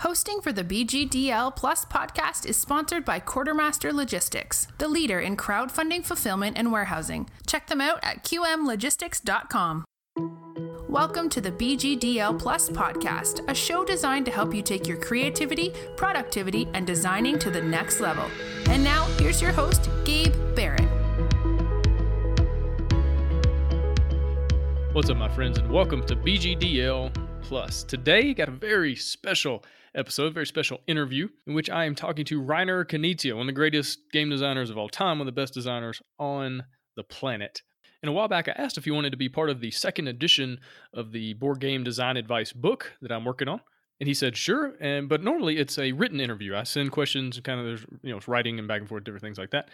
Hosting for the BGDL Plus podcast is sponsored by Quartermaster Logistics, the leader in crowdfunding fulfillment and warehousing. Check them out at qmlogistics.com. Welcome to the BGDL Plus podcast, a show designed to help you take your creativity, productivity, and designing to the next level. And now, here's your host, Gabe Barrett. What's up, my friends, and welcome to BGDL Plus. Today, got a very special episode, very special interview in which I am talking to Reiner Knizia, one of the greatest game designers of all time, one of the best designers on the planet. And a while back, I asked if he wanted to be part of the second edition of the board game design advice book that I'm working on. And he said, sure. And but normally it's a written interview. I send questions and kind of there's you know writing and back and forth, different things like that.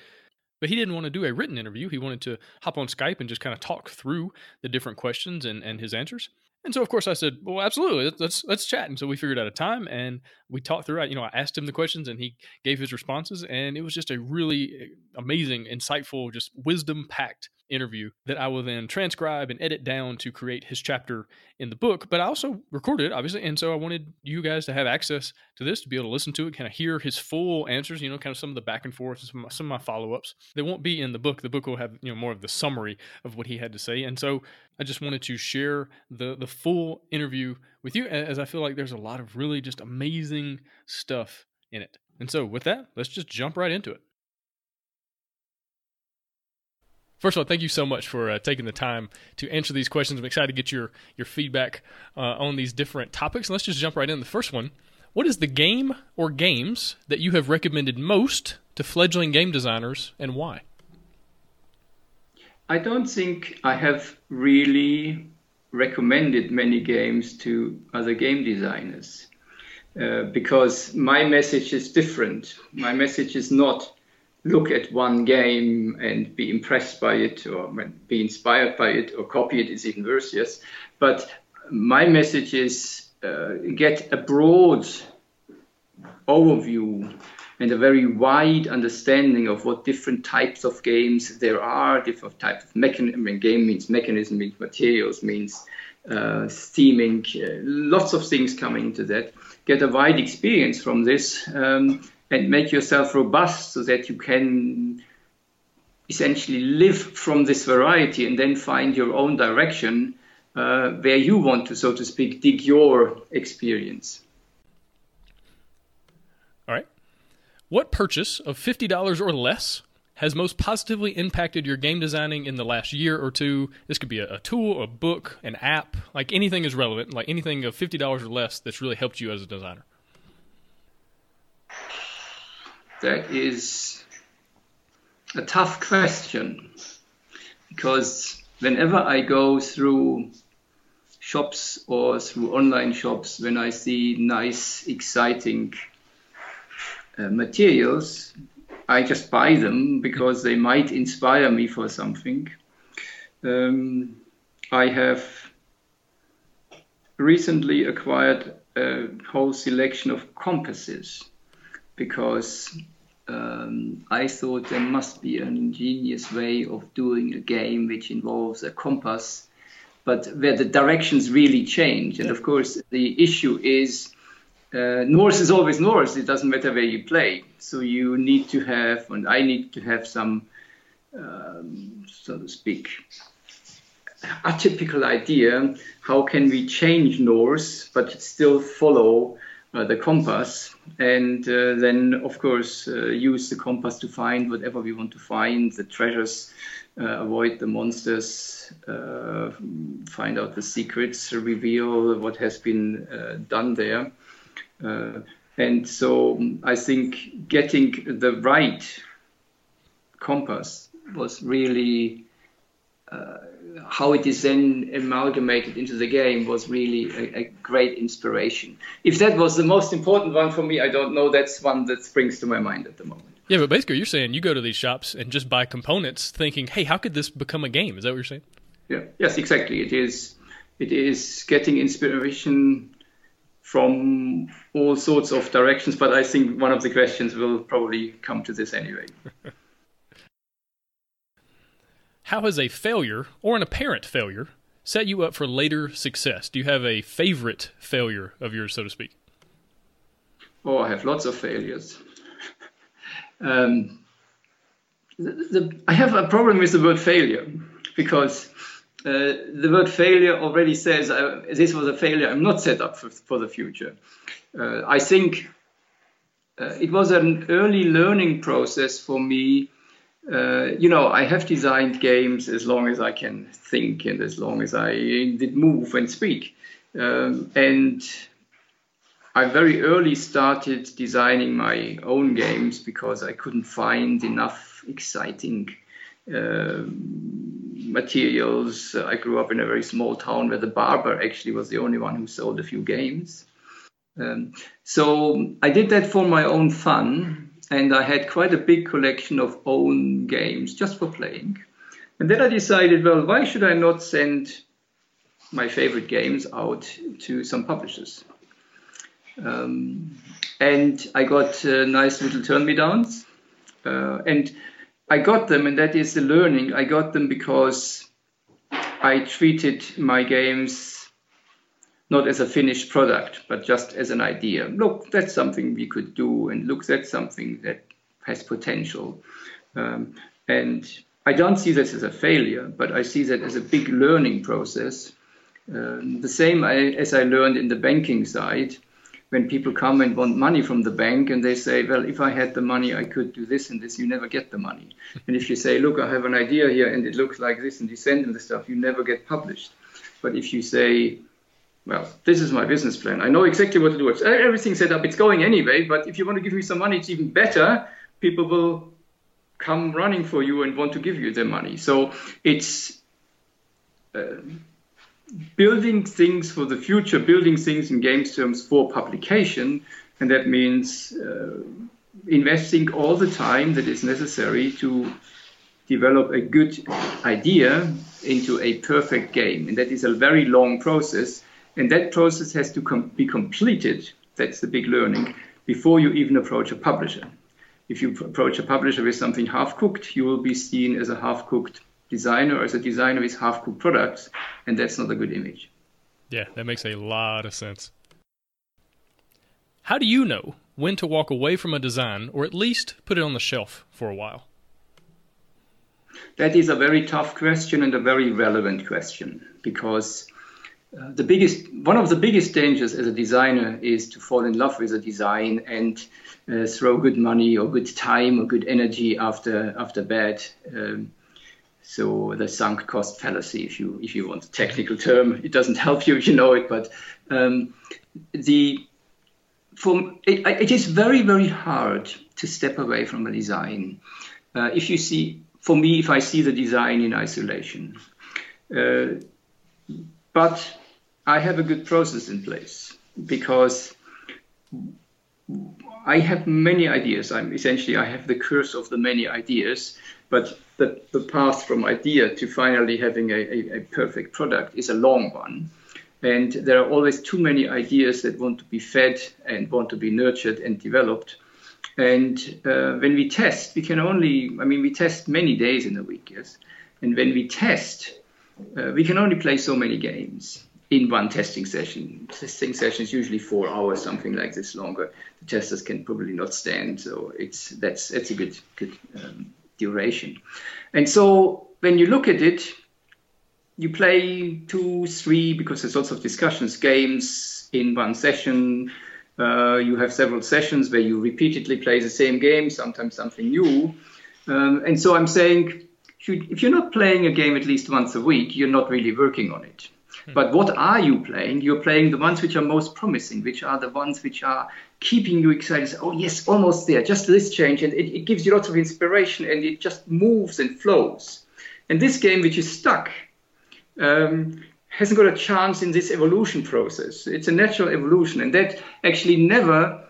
But he didn't want to do a written interview. He wanted to hop on Skype and just kind of talk through the different questions and, and his answers. And so, of course, I said, "Well, absolutely, let's let's chat." And so we figured out a time, and we talked throughout. You know, I asked him the questions, and he gave his responses, and it was just a really eh, amazing, insightful, just wisdom-packed interview that I will then transcribe and edit down to create his chapter in the book. But I also recorded it, obviously, and so I wanted you guys to have access to this to be able to listen to it, kind of hear his full answers. You know, kind of some of the back and forth, some of my, some of my follow-ups. They won't be in the book. The book will have you know more of the summary of what he had to say, and so I just wanted to share the the full interview with you, as I feel like there's a lot of really just amazing stuff in it. And so, with that, let's just jump right into it. First of all, thank you so much for uh, taking the time to answer these questions. I'm excited to get your your feedback uh, on these different topics. let's just jump right in. The first one: What is the game or games that you have recommended most to fledgling game designers, and why? I don't think I have really recommended many games to other game designers uh, because my message is different. My message is not look at one game and be impressed by it or be inspired by it or copy it is even worse, yes. But my message is uh, get a broad overview and a very wide understanding of what different types of games there are, different types of mechanism. I mean, game means mechanism, means materials, means uh, theming, uh, lots of things coming into that. Get a wide experience from this um, and make yourself robust so that you can essentially live from this variety and then find your own direction uh, where you want to, so to speak, dig your experience. All right. What purchase of $50 or less has most positively impacted your game designing in the last year or two? This could be a, a tool, a book, an app, like anything is relevant, like anything of $50 or less that's really helped you as a designer. That is a tough question because whenever I go through shops or through online shops, when I see nice, exciting uh, materials, I just buy them because they might inspire me for something. Um, I have recently acquired a whole selection of compasses because um, I thought there must be an ingenious way of doing a game which involves a compass, but where the directions really change. And of course, the issue is uh, Norse is always north. It doesn't matter where you play. So you need to have, and I need to have some, um, so to speak, atypical idea. How can we change north but still follow the compass? And uh, then, of course, uh, use the compass to find whatever we want to find, the treasures. Uh, avoid the monsters, uh, find out the secrets, reveal what has been done there. Uh, and so I think getting the right compass was really uh, how it is then amalgamated into the game was really a, a, great inspiration. If that was the most important one for me, I don't know. That's one that springs to my mind at the moment. Yeah, but basically, you're saying you go to these shops and just buy components, thinking, "Hey, how could this become a game?" Is that what you're saying? Yeah. Yes, exactly. It is. It is getting inspiration from all sorts of directions, but I think one of the questions will probably come to this anyway. How has a failure or an apparent failure set you up for later success? Do you have a favorite failure of yours, so to speak? Oh, I have lots of failures. um, the, the, I have a problem with the word failure because uh, the word failure already says uh, this was a failure. I'm not set up for, for the future. Uh, I think uh, it was an early learning process for me. Uh, you know, I have designed games as long as I can think and as long as I did move and speak. Um, and I very early started designing my own games because I couldn't find enough exciting uh, materials. I grew up in a very small town where the barber actually was the only one who sold a few games. Um, so I did that for my own fun, and I had quite a big collection of own games just for playing. And then I decided, well, why should I not send my favorite games out to some publishers? Um, and I got uh, nice little turn me downs. Uh, and I got them, and that is the learning. I got them because I treated my games not as a finished product, but just as an idea. Look, that's something we could do, and look, that's something that has potential. Um, and I don't see this as a failure, but I see that as a big learning process. Um, the same as I learned in the banking side when people come and want money from the bank and they say, well, if I had the money, I could do this and this, you never get the money. and if you say, look, I have an idea here and it looks like this and you send them the stuff, you never get published. But if you say, well, this is my business plan. I know exactly what to do. Everything's set up. It's going anyway. But if you want to give me some money, it's even better. People will come running for you and want to give you their money. So it's uh, building things for the future, building things in games terms for publication, and that means uh, investing all the time that is necessary to develop a good idea into a perfect game. And that is a very long process, and that process has to com- be completed. That's the big learning before you even approach a publisher. If you approach a publisher with something half cooked, you will be seen as a half cooked designer as a designer with half cooked products, and that's not a good image. Yeah, that makes a lot of sense. How do you know when to walk away from a design or at least put it on the shelf for a while? That is a very tough question and a very relevant question because uh, the biggest one of the biggest dangers as a designer is to fall in love with a design and uh, throw good money or good time or good energy after after bad um, so the sunk cost fallacy, if you if you want a technical term, it doesn't help you if you know it. But um, the from it, it is very very hard to step away from a design. Uh, if you see, for me, if I see the design in isolation, uh, but I have a good process in place because I have many ideas. I'm essentially I have the curse of the many ideas, but the, the path from idea to finally having a, a, a perfect product is a long one. And there are always too many ideas that want to be fed and want to be nurtured and developed. And uh, when we test, we can only, I mean, we test many days in a week, yes. And when we test, uh, we can only play so many games in one testing session. Testing session is usually four hours, something like this longer. The testers can probably not stand, so it's that's that's a good good um, duration. And so when you look at it, you play two, three, because there's lots of discussions, games in one session. Uh, you have several sessions where you repeatedly play the same game, sometimes something new. Um, and so I'm saying, if you're not playing a game at least once a week, you're not really working on it. But what are you playing? You're playing the ones which are most promising, which are the ones which are keeping you excited. Oh, yes, almost there, just this change. And it, it gives you lots of inspiration and it just moves and flows. And this game, which is stuck, um, hasn't got a chance in this evolution process. It's a natural evolution. And that actually never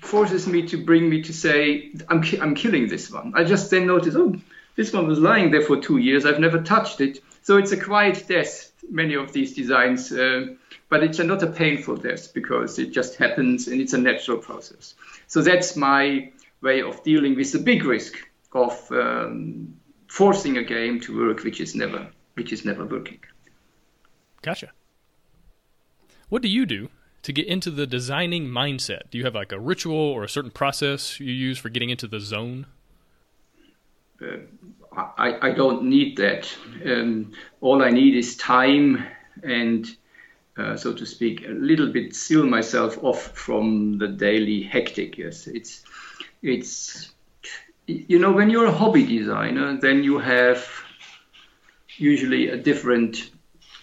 forces me to bring me to say, I'm, ki- I'm killing this one. I just then notice, oh, this one was lying there for two years. I've never touched it. So it's a quiet death, many of these designs. Uh, but it's not a painful death because it just happens and it's a natural process. So that's my way of dealing with the big risk of um, forcing a game to work which is never which is never working. Gotcha. What do you do to get into the designing mindset? Do you have like a ritual or a certain process you use for getting into the zone? Uh, I, I don't need that. Um, all I need is time and, uh, so to speak, a little bit seal myself off from the daily hectic. Yes, it's, it's, you know, when you're a hobby designer, then you have usually a different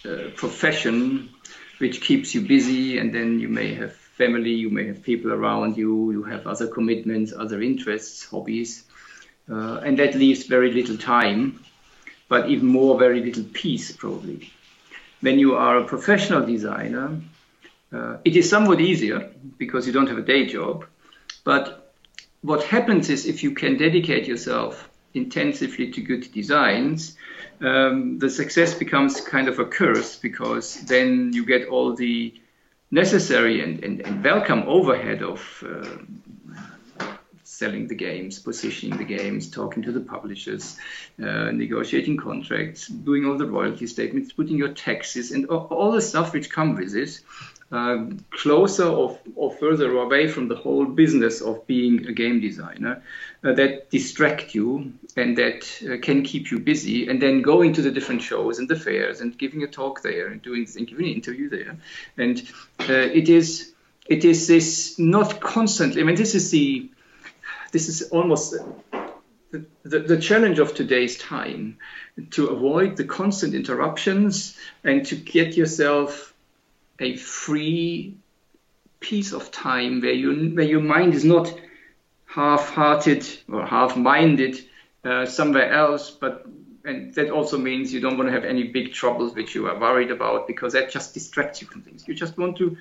uh, profession which keeps you busy, and then you may have family, you may have people around you, you have other commitments, other interests, hobbies, uh, and that leaves very little time, but even more, very little peace, probably. When you are a professional designer, uh, it is somewhat easier because you don't have a day job, but what happens is if you can dedicate yourself intensively to good designs, um, the success becomes kind of a curse because then you get all the necessary and, and, and welcome overhead of uh, selling the games, positioning the games, talking to the publishers, uh, negotiating contracts, doing all the royalty statements, putting your taxes, and all, the stuff which come with it uh, closer or, or further away from the whole business of being a game designer uh, that distract you and that uh, can keep you busy and then going to the different shows and the fairs and giving a talk there and doing and giving an interview there. And uh, it is it is this not constantly i mean this is the this is almost the, the, the challenge of today's time to avoid the constant interruptions and to get yourself a free piece of time where you where your mind is not half-hearted or half-minded uh, somewhere else, but and that also means you don't want to have any big troubles which you are worried about because that just distracts you from things. You just want to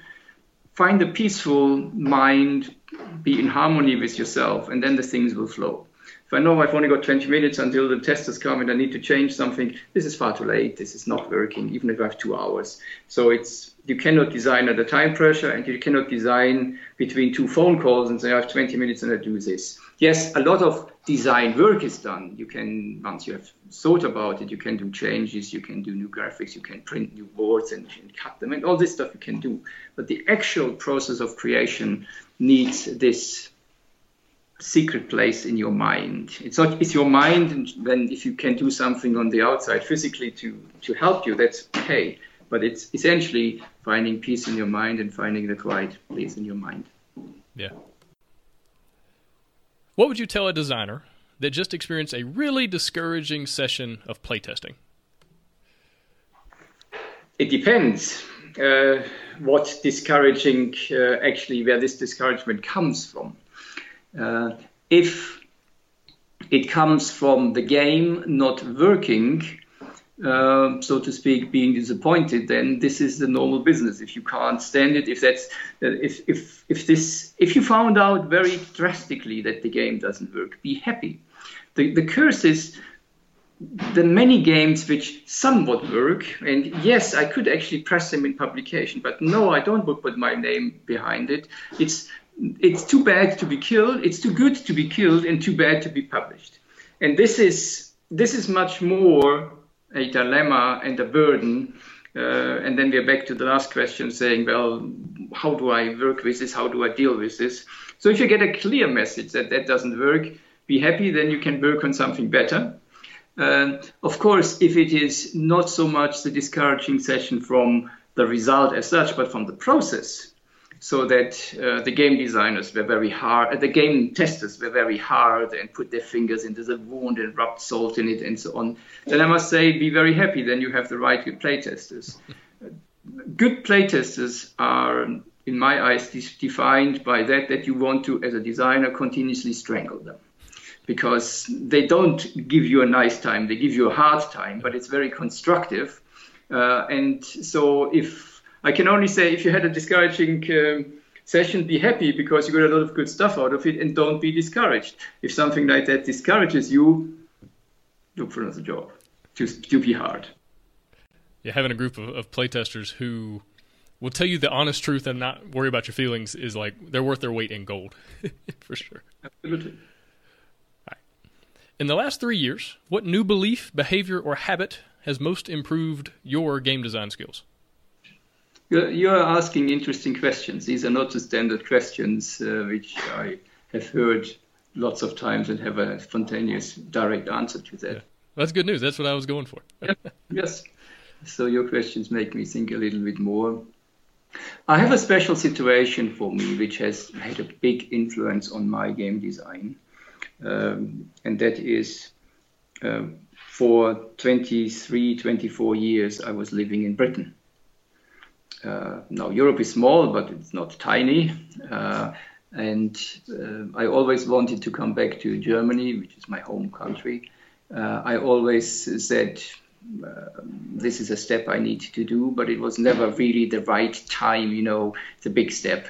find a peaceful mind, be in harmony with yourself, and then the things will flow. If I know I've only got 20 minutes until the testers come and I need to change something, this is far too late. This is not working, even if I have two hours. So it's you cannot design under time pressure and you cannot design between two phone calls and say I have 20 minutes and I do this. Yes, a lot of design work is done. You can, once you have thought about it, you can do changes, you can do new graphics, you can print new boards and, and cut them, and all this stuff you can do. But the actual process of creation needs this secret place in your mind. It's not it's your mind, and then if you can do something on the outside physically to to help you, that's okay. But it's essentially finding peace in your mind and finding the quiet place in your mind. Yeah. What would you tell a designer that just experienced a really discouraging session of playtesting? It depends uh, what discouraging uh, actually where this discouragement comes from. Uh, if it comes from the game not working, uh, so to speak, being disappointed, then this is the normal business. If you can't stand it, if that's if if if this if you found out very drastically that the game doesn't work, be happy. The the curse is the many games which somewhat work, and yes, I could actually press them in publication, but no, I don't put my name behind it. It's it's too bad to be killed, it's too good to be killed, and too bad to be published. And this is this is much more a dilemma and a burden. Uh, and then we're back to the last question, saying, well, how do I work with this? How do I deal with this? So if you get a clear message that that doesn't work, be happy. Then you can work on something better. Uh, of course, if it is not so much the discouraging session from the result as such, but from the process, so that uh, the game designers were very hard, uh, the game testers were very hard and put their fingers into the wound and rubbed salt in it and so on. Then I must say, be very happy. Then you have the right good playtesters. good playtesters are, in my eyes, defined by that that you want to, as a designer, continuously strangle them. Because they don't give you a nice time, they give you a hard time, but it's very constructive. Uh, and so if I can only say if you had a discouraging um, session, be happy because you got a lot of good stuff out of it, and don't be discouraged. If something like that discourages you, look for another job. To, to be hard. Yeah, having a group of, of playtesters who will tell you the honest truth and not worry about your feelings is like they're worth their weight in gold, for sure. Absolutely. In the last three years, what new belief, behavior, or habit has most improved your game design skills? You're, you're asking interesting questions. These are not the standard questions uh, which I have heard lots of times and have a spontaneous, direct answer to that. Yeah. That's good news. That's what I was going for. Yes. So your questions make me think a little bit more. I have a special situation for me which has had a big influence on my game design, um, and that is uh, for 23, 24 years I was living in Britain. Uh, now Europe is small, but it's not tiny. Uh, and uh, I always wanted to come back to Germany, which is my home country. I always said uh, this is a step I need to do, but it was never really the right time. You know, it's a big step.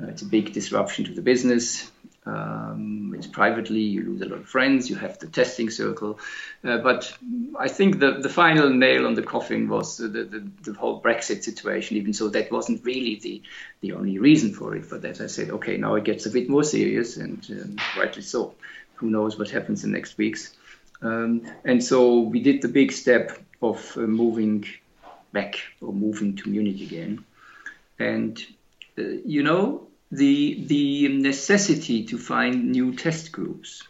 Uh, it's a big disruption to the business. Um, it's privately, you lose a lot of friends, you have the testing circle. Uh, but I think the, the final nail on the coffin was the, the, the, whole Brexit situation, even so that wasn't really the, the only reason for it. But as I said, okay, now it gets a bit more serious, and um, rightly so. Who knows what happens in next weeks? Um, and so we did the big step of uh, moving back or moving to Munich again. And, uh, you know, the, the necessity to find new test groups.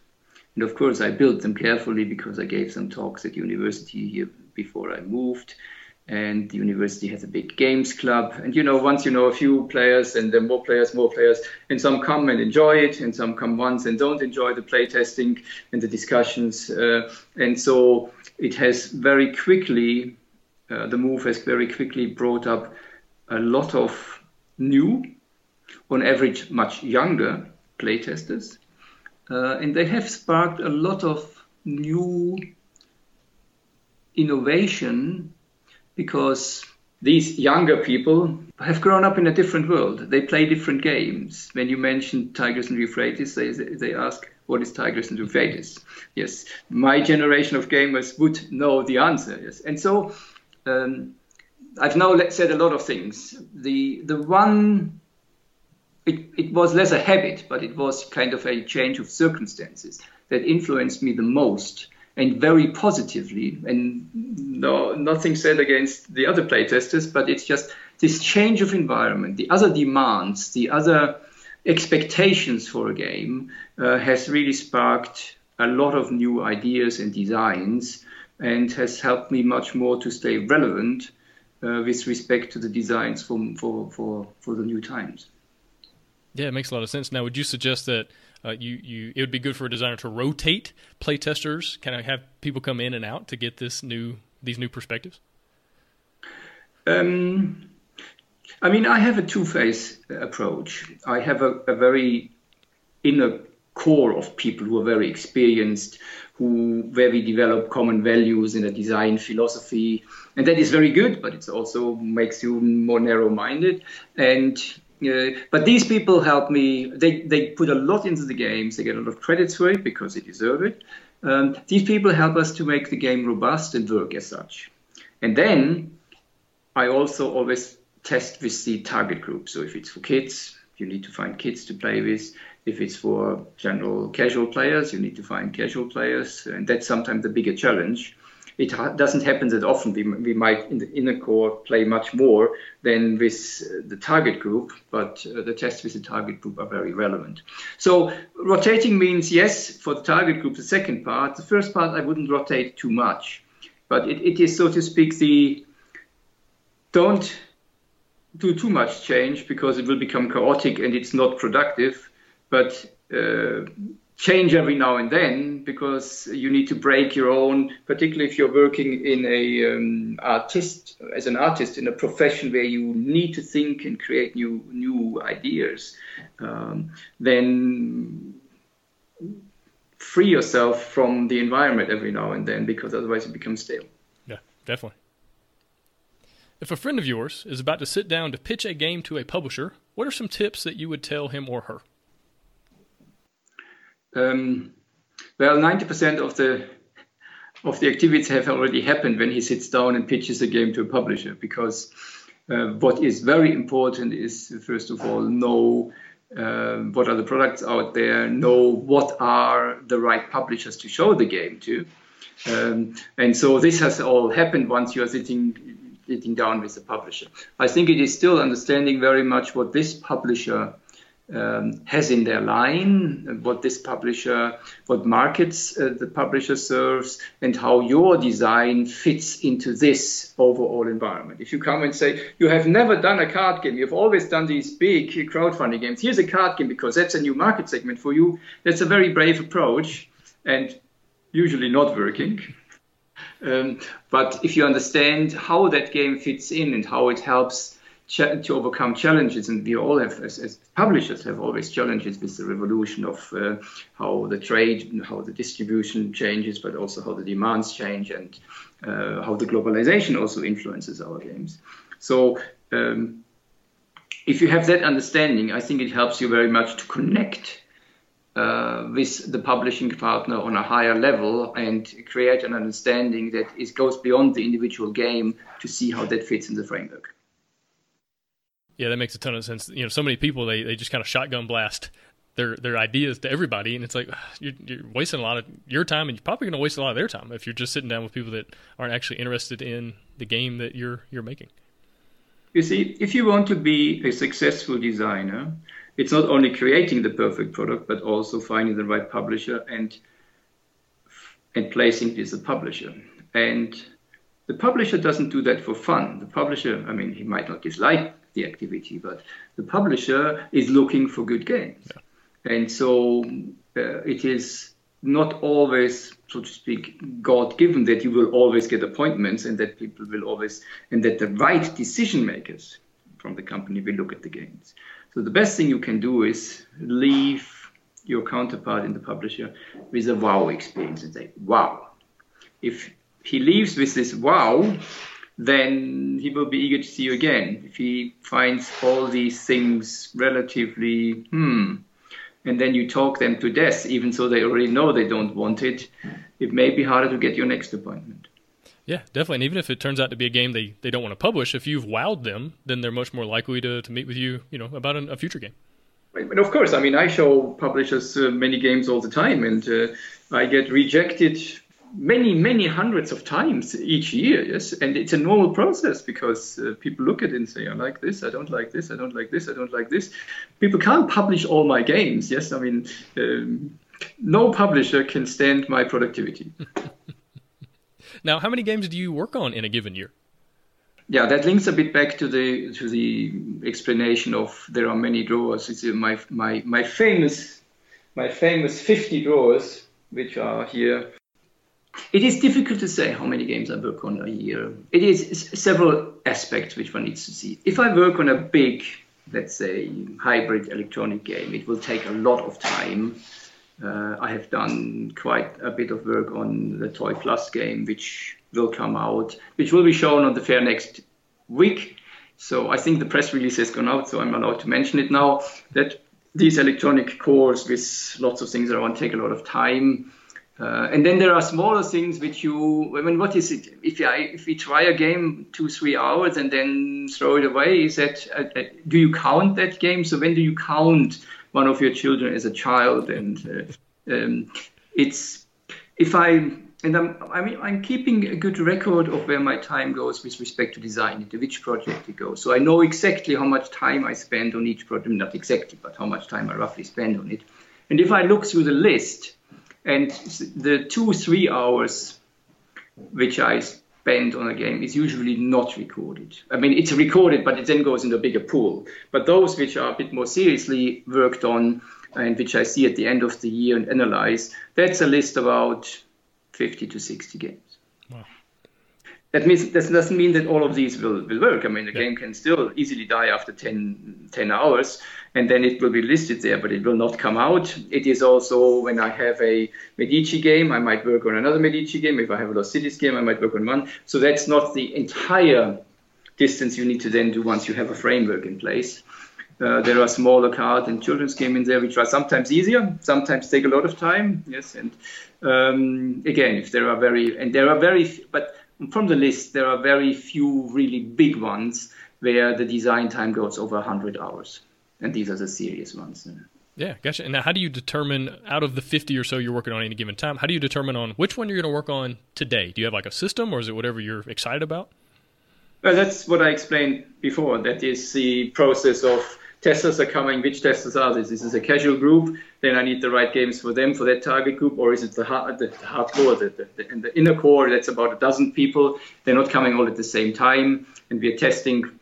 And of course, I built them carefully because I gave some talks at university here before I moved and the university has a big games club. And you know, once you know a few players, and then more players, more players, and some come and enjoy it, and some come once and don't enjoy the playtesting and the discussions. Uh, and so it has very quickly, uh, the move has very quickly brought up a lot of new, on average, much younger playtesters, uh, and they have sparked a lot of new innovation because these younger people have grown up in a different world. They play different games. When you mention Tigris and Euphrates, they, they ask, what is Tigris and Euphrates? Yes, my generation of gamers would know the answer. Yes, and so um, I've now said a lot of things. The the one, it, it was less a habit, but it was kind of a change of circumstances that influenced me the most and very positively. And no, nothing said against the other playtesters, but it's just this change of environment, the other demands, the other expectations for a game uh, has really sparked a lot of new ideas and designs and has helped me much more to stay relevant uh, with respect to the designs for, for, for, for the new times. Yeah, it makes a lot of sense. Now, would you suggest that uh, you you it would be good for a designer to rotate play testers, kind of have people come in and out to get this new these new perspectives? Um, I mean, I have a two-phase approach. I have a, a very inner core of people who are very experienced, who where we develop common values in a design philosophy, and that is very good. But it also makes you more narrow-minded and but these people help me. They, they put a lot into the games. They get a lot of credits for it because they deserve it. Um, these people help us to make the game robust and work as such. And then I also always test with the target group. So if it's for kids, you need to find kids to play with. If it's for general casual players, you need to find casual players. And that's sometimes the bigger challenge it ha- doesn't happen that often. We, we might in the inner core play much more than with uh, the target group, but uh, the tests with the target group are very relevant. So rotating means yes for the target group. The second part, the first part, I wouldn't rotate too much, but it, it is so to speak the don't do too much change because it will become chaotic and it's not productive. But uh, change every now and then because you need to break your own particularly if you're working in a um, artist as an artist in a profession where you need to think and create new new ideas um, then free yourself from the environment every now and then because otherwise it becomes stale. Yeah definitely. If a friend of yours is about to sit down to pitch a game to a publisher what are some tips that you would tell him or her um, well, 90% of the of the activities have already happened when he sits down and pitches a game to a publisher. Because uh, what is very important is first of all know uh, what are the products out there, know what are the right publishers to show the game to. Um, and so this has all happened once you are sitting sitting down with the publisher. I think it is still understanding very much what this publisher um, has in their line, what this publisher, what markets uh, the publisher serves, and how your design fits into this overall environment. If you come and say, you have never done a card game, you've always done these big crowdfunding games, here's a card game because that's a new market segment for you, that's a very brave approach and usually not working. Um, but if you understand how that game fits in and how it helps to overcome challenges, and we all have, as, as, publishers, have always challenges with the revolution of uh, how the trade, how the distribution changes, but also how the demands change, and uh, how the globalization also influences our games. So, um, if you have that understanding, I think it helps you very much to connect uh, with the publishing partner on a higher level and create an understanding that it goes beyond the individual game to see how that fits in the framework. Yeah, that makes a ton of sense. You know, so many people they, they just kind of shotgun blast their their ideas to everybody, and it's like you're, you're wasting a lot of your time, and you're probably going to waste a lot of their time if you're just sitting down with people that aren't actually interested in the game that you're you're making. You see, if you want to be a successful designer, it's not only creating the perfect product, but also finding the right publisher and and placing it as a publisher. And the publisher doesn't do that for fun. The publisher, I mean, he might not dislike the activity, but the publisher is looking for good games. Yeah. And so uh, it is not always, so to speak, God given that you will always get appointments and that people will always, and that the right decision makers from the company will look at the games. So the best thing you can do is leave your counterpart in the publisher with a wow experience and say, wow. If he leaves with this wow, then he will be eager to see you again. If he finds all these things relatively, hmm, and then you talk them to death, even though they already know they don't want it, it may be harder to get your next appointment. Yeah, definitely. And even if it turns out to be a game they, they don't want to publish, if you've wowed them, then they're much more likely to, to meet with you, you know, about a, a future game. And of course, I mean, I show publishers uh, many games all the time, and uh, I get rejected many, many hundreds of times each year. Yes, and it's a normal process because uh, people look at it and say, "I like this, I don't like this, I don't like this, I don't like this." People can't publish all my games. Yes, I mean, um, no publisher can stand my productivity. now, how many games do you work on in a given year? Yeah, that links a bit back to the to the explanation of there are many drawers. It's my my my famous my famous 50 drawers which are here it is difficult to say how many games I work on a year. It is several aspects which one needs to see. If I work on a big, let's say, hybrid electronic game, it will take a lot of time. Uh, I have done quite a bit of work on the Toy Plus game, which will come out, which will be shown on the fair next week. So I think the press release has gone out, so I'm allowed to mention it now. That these electronic cores with lots of things around take a lot of time. Uh, and then there are smaller things which you, I mean, what is it? If I, if we try a game two, three hours and then throw it away, is that, uh, uh, do you count that game? So when do you count one of your children as a child? And uh, um, it's, if I, and I'm, I mean, I'm keeping a good record of where my time goes with respect to design, into which project it goes. So I know exactly how much time I spend on each project, not exactly, but how much time I roughly spend on it. And if I look through the list, and the two, three hours which I spend on a game is usually not recorded. I mean, it's recorded, but it then goes into a bigger pool. But those which are a bit more seriously worked on and which I see at the end of the year and analyze, that's a list about 50 to 60 games. Wow. That means that doesn't mean that all of these will, will work. I mean, the yeah. game can still easily die after 10, 10 hours, and then it will be listed there, but it will not come out. It is also when I have a Medici game, I might work on another Medici game. If I have a Lost Cities game, I might work on one. So that's not the entire distance you need to then do once you have a framework in place. Uh, there are smaller card and children's game in there, which are sometimes easier, sometimes take a lot of time. Yes, and um, again, if there are very and there are very, but from the list, there are very few really big ones where the design time goes over 100 hours and these are the serious ones. Yeah, gotcha. And now, how do you determine out of the 50 or so you're working on any given time? How do you determine on which one you're going to work on today? Do you have like a system, or is it whatever you're excited about? Well, that's what I explained before. That is the process of testers are coming. Which testers are this? Is this a casual group? Then I need the right games for them, for that target group, or is it the, hard, the hardcore, the, the, the, the inner core? That's about a dozen people. They're not coming all at the same time, and we are testing.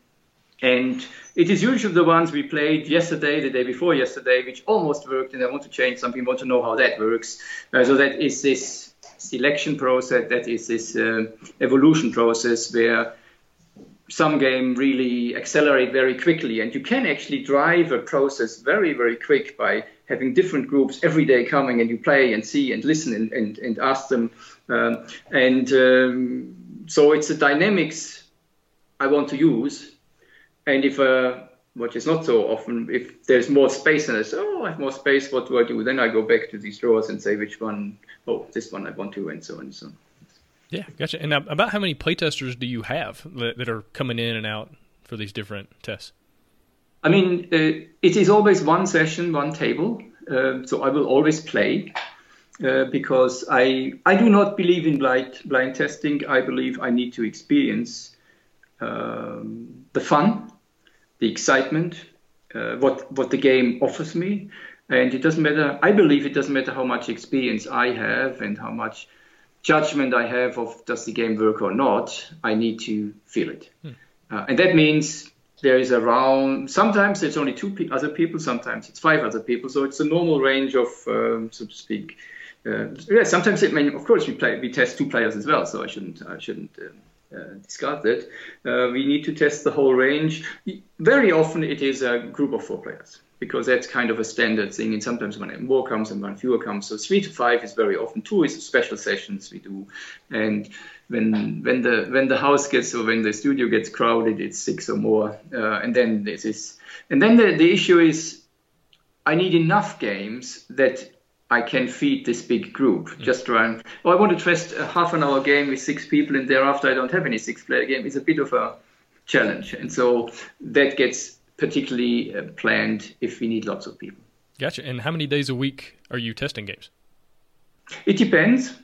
And it is usually the ones we played yesterday, the day before yesterday, which almost worked, and I want to change something. Want to know how that works. Uh, so that is this selection process. That is this uh, evolution process where some game really accelerate very quickly and you can actually drive a process very very quick by having different groups every day coming and you play and see and listen and, and, and ask them. Um, and um, so it's a dynamics i want to use. And if uh, which is not so often if there's more space and i say oh i have more space what do i do? Then i go back to these drawers and say which one? Oh this one i want to and so on and so on yeah, gotcha. And about how many playtesters do you have that, are coming in and out for these different tests? I mean, uh, it is always one session, one table. Uh, so I will always play uh, because I I do not believe in blind blind testing. I believe I need to experience um, the fun, the excitement, uh, what what the game offers me, and it doesn't matter. I believe it doesn't matter how much experience I have and how much judgment I have of does the game work or not, I need to feel it. Hmm. Uh, and that means there is around, sometimes it's only two pe- other people, sometimes it's five other people. So it's a normal range of, um, so to speak. Uh, yeah, sometimes it may, of course, we play, we test two players as well. So I shouldn't, I shouldn't uh, uh, discard that. Uh, we need to test the whole range. Very often it is a group of four players because that's kind of a standard thing. And sometimes when more comes and when fewer comes, so three to five is very often. Two is special sessions we do, and when when the when the house gets or when the studio gets crowded, it's six or more, uh, and then this is and then the, the issue is I need enough games that I can feed this big group. Mm. Just run. Oh, I want to test a half an hour game with six people, and thereafter I don't have any six player game. It's a bit of a challenge, and so that gets particularly uh, planned if we need lots of people. Gotcha. And how many days a week are you testing games? It depends.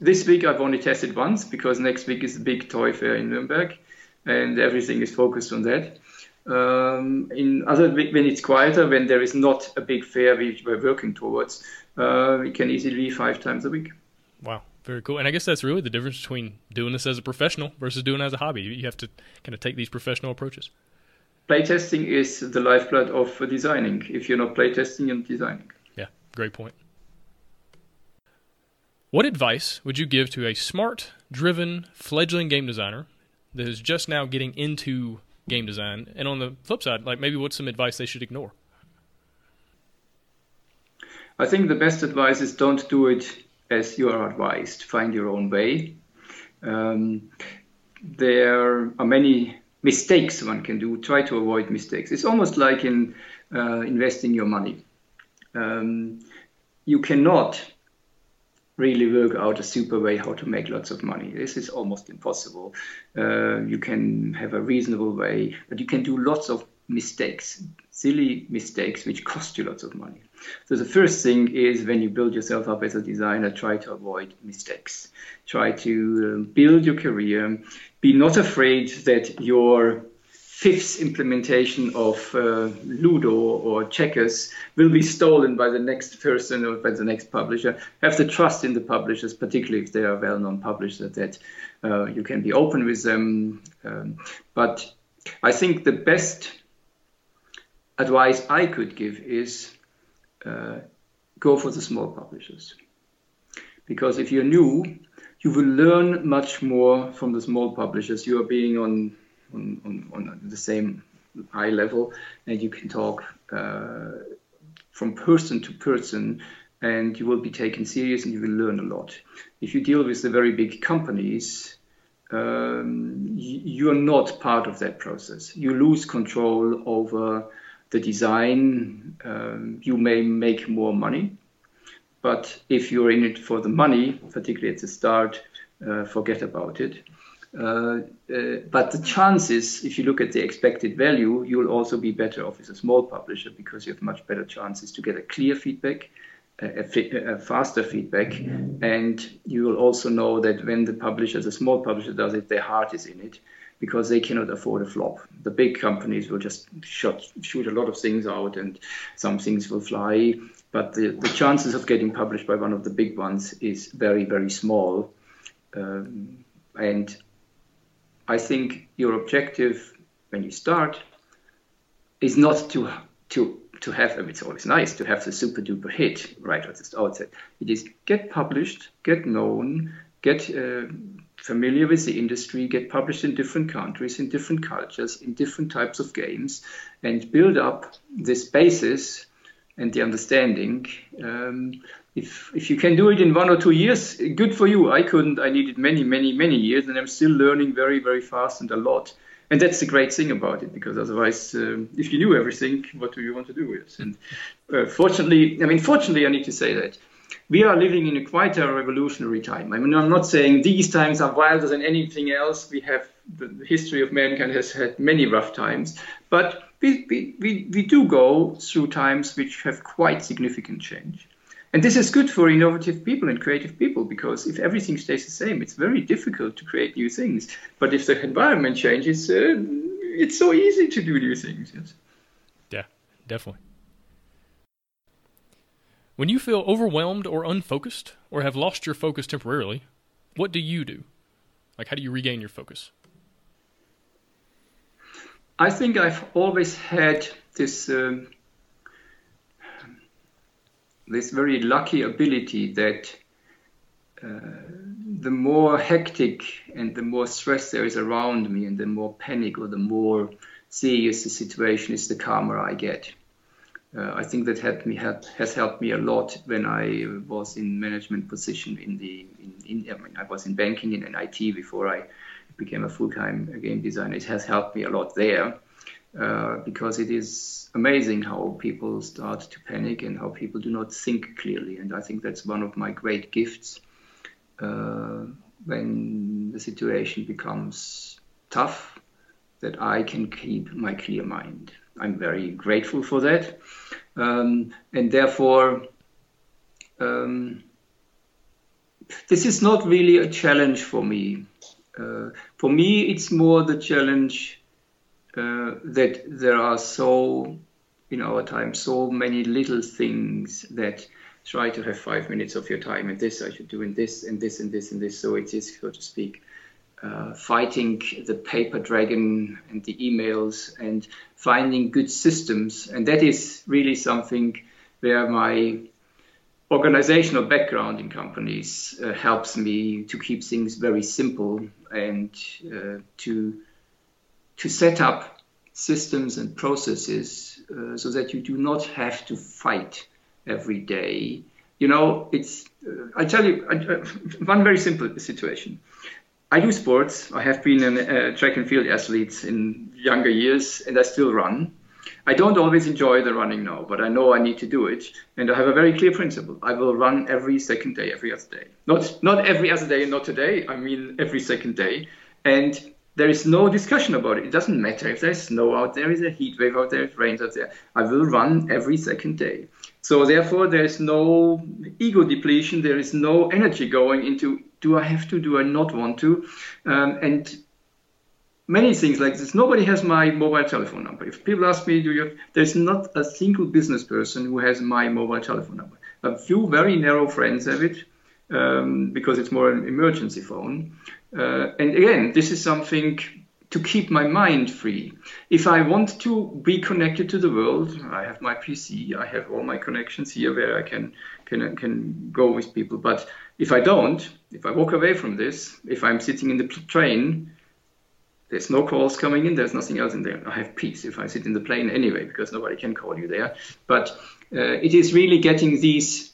This week I've only tested once because next week is the big toy fair in Nuremberg, and everything is focused on that. Um, in other when it's quieter, when there is not a big fair we, we're working towards, uh, we can easily be five times a week. Wow, very cool. And I guess that's really the difference between doing this as a professional versus doing it as a hobby. You have to kind of take these professional approaches playtesting is the lifeblood of designing. If you're not playtesting, you're designing. Yeah, great point. What advice would you give to a smart, driven, fledgling game designer that is just now getting into game design? And on the flip side, like maybe what's some advice they should ignore? I think the best advice is don't do it as you are advised. Find your own way. Um, there are many mistakes one can do. Try to avoid mistakes. It's almost like in uh, investing your money. Um, you cannot really work out a super way how to make lots of money. This is almost impossible. Uh, you can have a reasonable way, but you can do lots of mistakes, silly mistakes, which cost you lots of money. So the first thing is when you build yourself up as a designer, try to avoid mistakes. Try to uh, build your career be not afraid that your fifth implementation of uh, Ludo or checkers will be stolen by the next person or by the next publisher. Have the trust in the publishers, particularly if they are well-known publishers, that uh, you can be open with them. Um, but I think the best advice I could give is uh, go for the small publishers. Because if you're new, you will learn much more from the small publishers. You are being on on, on, on the same high level, and you can talk uh, from person to person, and you will be taken serious, and you will learn a lot. If you deal with the very big companies, um, you are not part of that process. You lose control over the design. Um, you may make more money, but if you're in it for the money, particularly at the start, uh, forget about it. Uh, uh, but the chances, if you look at the expected value, you'll also be better off as a small publisher because you have much better chances to get a clear feedback, a, a, a faster feedback, and you will also know that when the publisher, the small publisher, does it, their heart is in it. Because they cannot afford a flop. The big companies will just shot, shoot a lot of things out and some things will fly, but the, the chances of getting published by one of the big ones is very, very small. Um, and I think your objective when you start is not to to to have it's always nice to have the super duper hit right at the outset. It is get published, get known, get uh, familiar with the industry, get published in different countries, in different cultures, in different types of games, and build up this basis and the understanding. Um, if if you can do it in one or two years, good for you. I couldn't. I needed many, many, many years, and I'm still learning very, very fast and a lot. And that's the great thing about it, because otherwise, uh, if you knew everything, what do you want to do with it? And uh, fortunately, I mean, fortunately, I need to say that we are living in a quite a revolutionary time. I mean, I'm not saying these times are wilder than anything else. We have the, history of mankind has had many rough times, but we, we, we, we do go through times which have quite significant change. And this is good for innovative people and creative people because if everything stays the same, it's very difficult to create new things. But if the environment changes, uh, it's so easy to do new things. Yes. Yeah, definitely. When you feel overwhelmed or unfocused or have lost your focus temporarily, what do you do? Like, how do you regain your focus? I think I've always had this um, this very lucky ability that uh, the more hectic and the more stress there is around me, and the more panic or the more serious the situation is, the calmer I get. Uh, I think that helped me help, has helped me a lot when I was in management position in the in, in I, mean, I was in banking and in IT before I became a full-time game designer. It has helped me a lot there uh, because it is amazing how people start to panic and how people do not think clearly. And I think that's one of my great gifts uh, when the situation becomes tough, that I can keep my clear mind. I'm very grateful for that. Um, and therefore, um, this is not really a challenge for me. Uh, for me, it's more the challenge uh, that there are so in our time so many little things that try to have five minutes of your time and this I should do and this and this and this and this. So it is, so to speak, uh, fighting the paper dragon and the emails and finding good systems. And that is really something where my organizational background in companies uh, helps me to keep things very simple and uh, to to set up systems and processes uh, so that you do not have to fight every day. You know, it's, uh, I tell you, uh, one very simple situation. I do sports. I have been a uh, track and field athlete in younger years, and I still run. I don't always enjoy the running now, but I know I need to do it, and I have a very clear principle. I will run every second day, every other day. Not not every other day, not today. I mean every second day, and there is no discussion about it. It doesn't matter if there's snow out there, is a heat wave out there, if rains out there. I will run every second day. So therefore, there is no ego depletion. There is no energy going into do I have to, do I not want to, um, and many things like this. Nobody has my mobile telephone number. If people ask me, do you? There's not a single business person who has my mobile telephone number. A few very narrow friends have it um, because it's more an emergency phone. Uh, and again, this is something to keep my mind free. If I want to be connected to the world, I have my PC, I have all my connections here where I can can can go with people. But if I don't, if I walk away from this, if I'm sitting in the train, there's no calls coming in, there's nothing else in there. I have peace if I sit in the plane anyway, because nobody can call you there. But uh, it is really getting these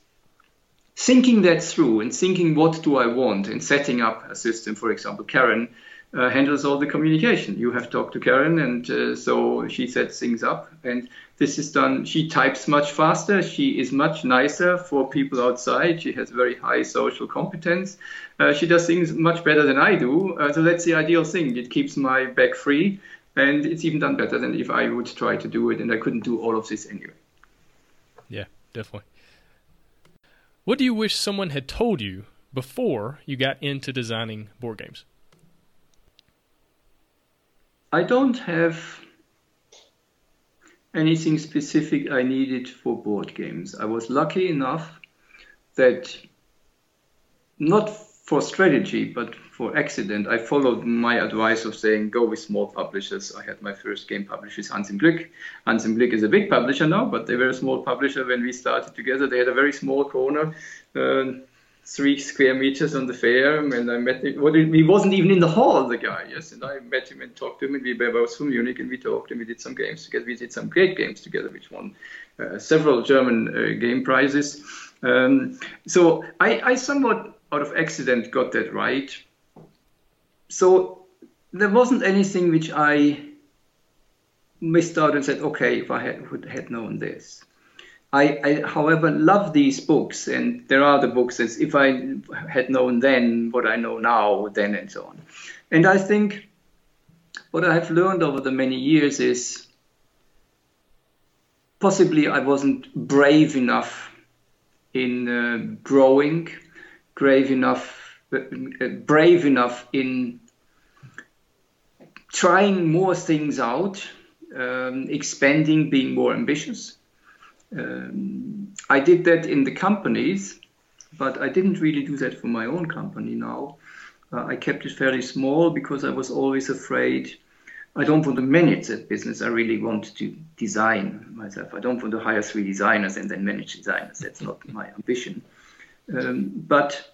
thinking that through and thinking what do I want and setting up a system, for example, Karen uh, handles all the communication. You have talked to Karen, and uh, so she sets things up. And this is done. She types much faster. She is much nicer for people outside. She has very high social competence. Uh, she does things much better than I do. Uh, so that's the ideal thing. It keeps my back free, and it's even done better than if I would try to do it, and I couldn't do all of this anyway. Yeah, definitely. What do you wish someone had told you before you got into designing board games? I don't have anything specific I needed for board games. I was lucky enough that not for strategy, but for accident, I followed my advice of saying go with small publishers. I had my first game published with Hans im Glück. Hans im Glück is a big publisher now, but they were a small publisher when we started together. They had a very small corner. Uh, three square meters on the fair, and I met him. Well, he wasn't even in the hall, the guy, yes. And I met him and talked to him, and we were both from Munich, and we talked, and we did some games together. We did some great games together, which won uh, several German uh, game prizes. Um, so I, I somewhat out of accident got that right. So there wasn't anything which I missed out and said, okay, if I had, had known this. I, I, however, love these books, and there are the books as if I had known then what I know now, then, and so on. And I think what I have learned over the many years is possibly I wasn't brave enough in uh, growing, brave enough, uh, brave enough in trying more things out, um, expanding, being more ambitious. Um, I did that in the companies, but I didn't really do that for my own company now. Uh, I kept it fairly small because I was always afraid. I don't want to manage that business. I really want to design myself. I don't want to hire three designers and then manage designers. That's not my ambition. Um, but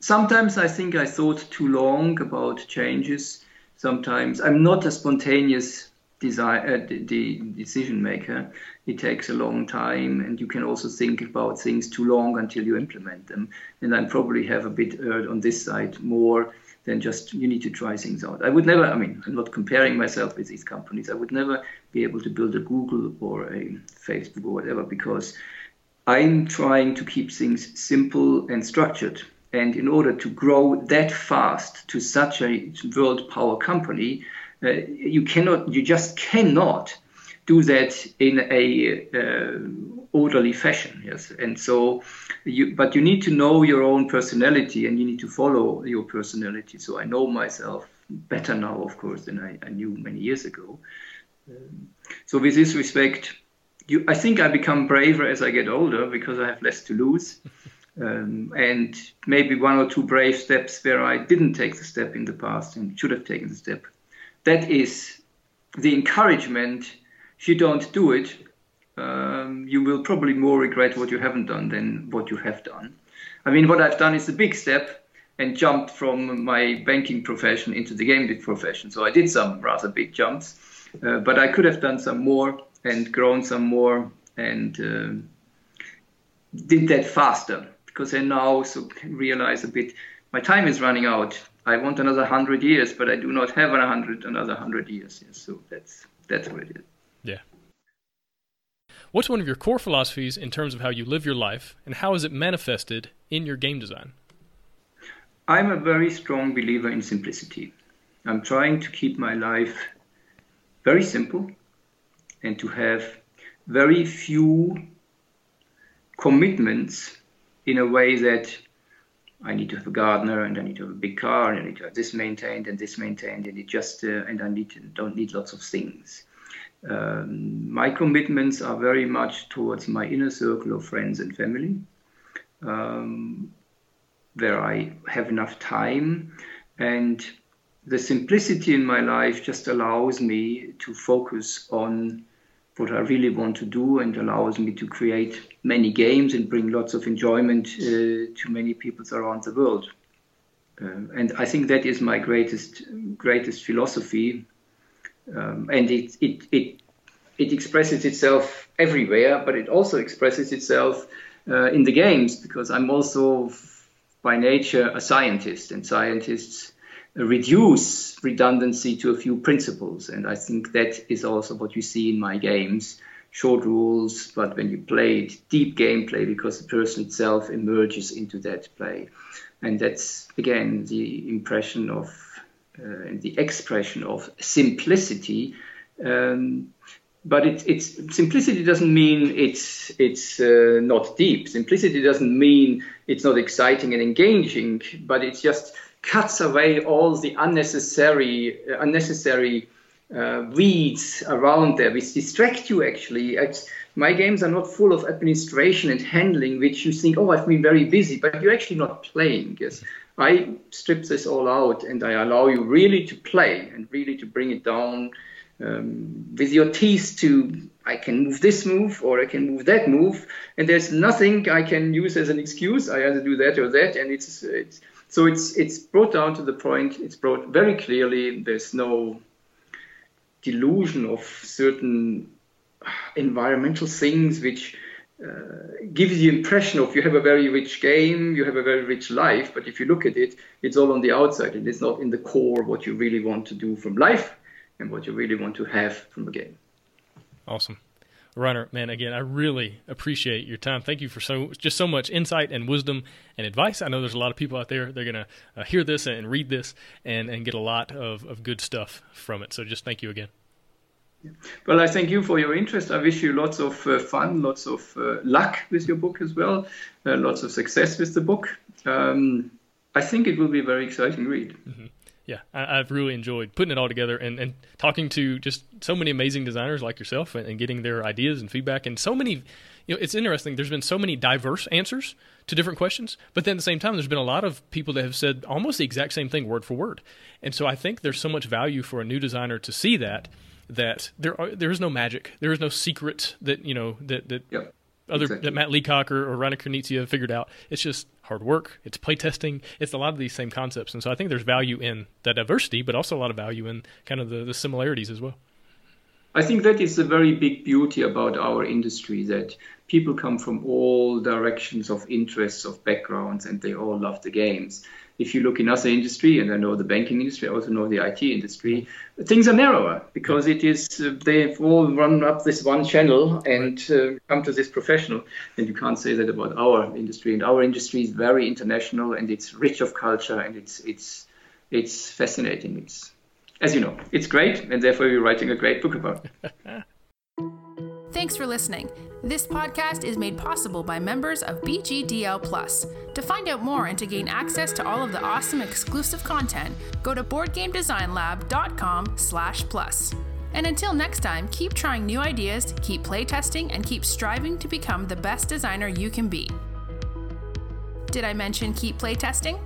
sometimes I think I thought too long about changes. Sometimes I'm not a spontaneous design, uh, the decision maker. It takes a long time, and you can also think about things too long until you implement them. And I probably have a bit uh, on this side more than just you need to try things out. I would never. I mean, I'm not comparing myself with these companies. I would never be able to build a Google or a Facebook or whatever because I'm trying to keep things simple and structured. And in order to grow that fast to such a world power company, uh, you cannot, you just cannot do that in a uh, orderly fashion. Yes, and so you, but you need to know your own personality and you need to follow your personality. So I know myself better now, of course, than I, I knew many years ago. Um, so with this respect, you, I think I become braver as I get older because I have less to lose. Um, and maybe one or two brave steps where I didn't take the step in the past and should have taken the step. That is the encouragement. If you don't do it, um, you will probably more regret what you haven't done than what you have done. I mean, what I've done is a big step and jumped from my banking profession into the gaming profession. So I did some rather big jumps, uh, but I could have done some more and grown some more and uh, did that faster because I now so realize a bit my time is running out. I want another hundred years, but I do not have a hundred another hundred years. Yes, so that's that's what it is. Yeah. What's one of your core philosophies in terms of how you live your life, and how is it manifested in your game design? I'm a very strong believer in simplicity. I'm trying to keep my life very simple and to have very few commitments in a way that I need to have a gardener and I need to have a big car and I need to have this maintained and this maintained and it just uh, and I need to, don't need lots of things. Um, my commitments are very much towards my inner circle of friends and family, um, where I have enough time and the simplicity in my life just allows me to focus on what I really want to do and allows me to create many games and bring lots of enjoyment uh, to many people around the world. Uh, and I think that is my greatest greatest philosophy, um, and it, it it it expresses itself everywhere, but it also expresses itself uh, in the games because I'm also by nature a scientist, and scientists reduce redundancy to a few principles. And I think that is also what you see in my games. Short rules, but when you play it, deep gameplay because the person itself emerges into that play. And that's, again, the impression of uh, and the expression of simplicity. Um, but it, it's simplicity doesn't mean it's it's uh, not deep. Simplicity doesn't mean it's not exciting and engaging. But it's just cuts away all the unnecessary uh, unnecessary uh, weeds around there which distract you actually it's, my games are not full of administration and handling which you think oh i've been very busy but you're actually not playing yes i strip this all out and i allow you really to play and really to bring it down um, with your teeth to I can move this move or I can move that move, and there's nothing I can use as an excuse. I either do that or that, and it's it's so it's it's brought down to the point. It's brought very clearly. There's no delusion of certain environmental things which uh, gives the impression of you have a very rich game, you have a very rich life, but if you look at it, it's all on the outside and it's not in the core what you really want to do from life and what you really want to have from a game. Awesome. Rainer, man, again, I really appreciate your time. Thank you for so just so much insight and wisdom and advice. I know there's a lot of people out there they're gonna uh, hear this and read this and and get a lot of of good stuff from it. So just thank you again. Well, I thank you for your interest. I wish you lots of uh, fun, lots of uh, luck with your book as well, uh, lots of success with the book. Um, I think it will be a very exciting read. Mm-hmm yeah, I, have really enjoyed putting it all together and, and talking to just so many amazing designers like yourself and, and, getting their ideas and feedback and so many. You know, it's interesting. There's been so many diverse answers to different questions, but then at the same time, there's been a lot of people that have said almost the exact same thing word for word. And so I think there's so much value for a new designer to see that that there are there is no magic, there is no secret that you know that that yep other exactly. that Matt Leacock or, or Rainer Knizia figured out. It's just hard work. It's playtesting. It's a lot of these same concepts, and so I think there's value in that diversity, but also a lot of value in kind of the, the similarities as well. I think that is a very big beauty about our industry that people come from all directions of interests, of backgrounds, and they all love the games if you look in other industry, and I know the banking industry, I also know the IT industry, things are narrower because it is uh, they've all run up this one channel and uh, come to this professional. And you can't say that about our industry. And our industry is very international and it's rich of culture and it's it's it's fascinating. It's as you know, it's great, and therefore we're writing a great book about it. Thanks for listening. This podcast is made possible by members of BGDL Plus. To find out more and to gain access to all of the awesome exclusive content, go to boardgamedesignlab.com/plus. And until next time, keep trying new ideas, keep playtesting, and keep striving to become the best designer you can be. Did I mention keep playtesting?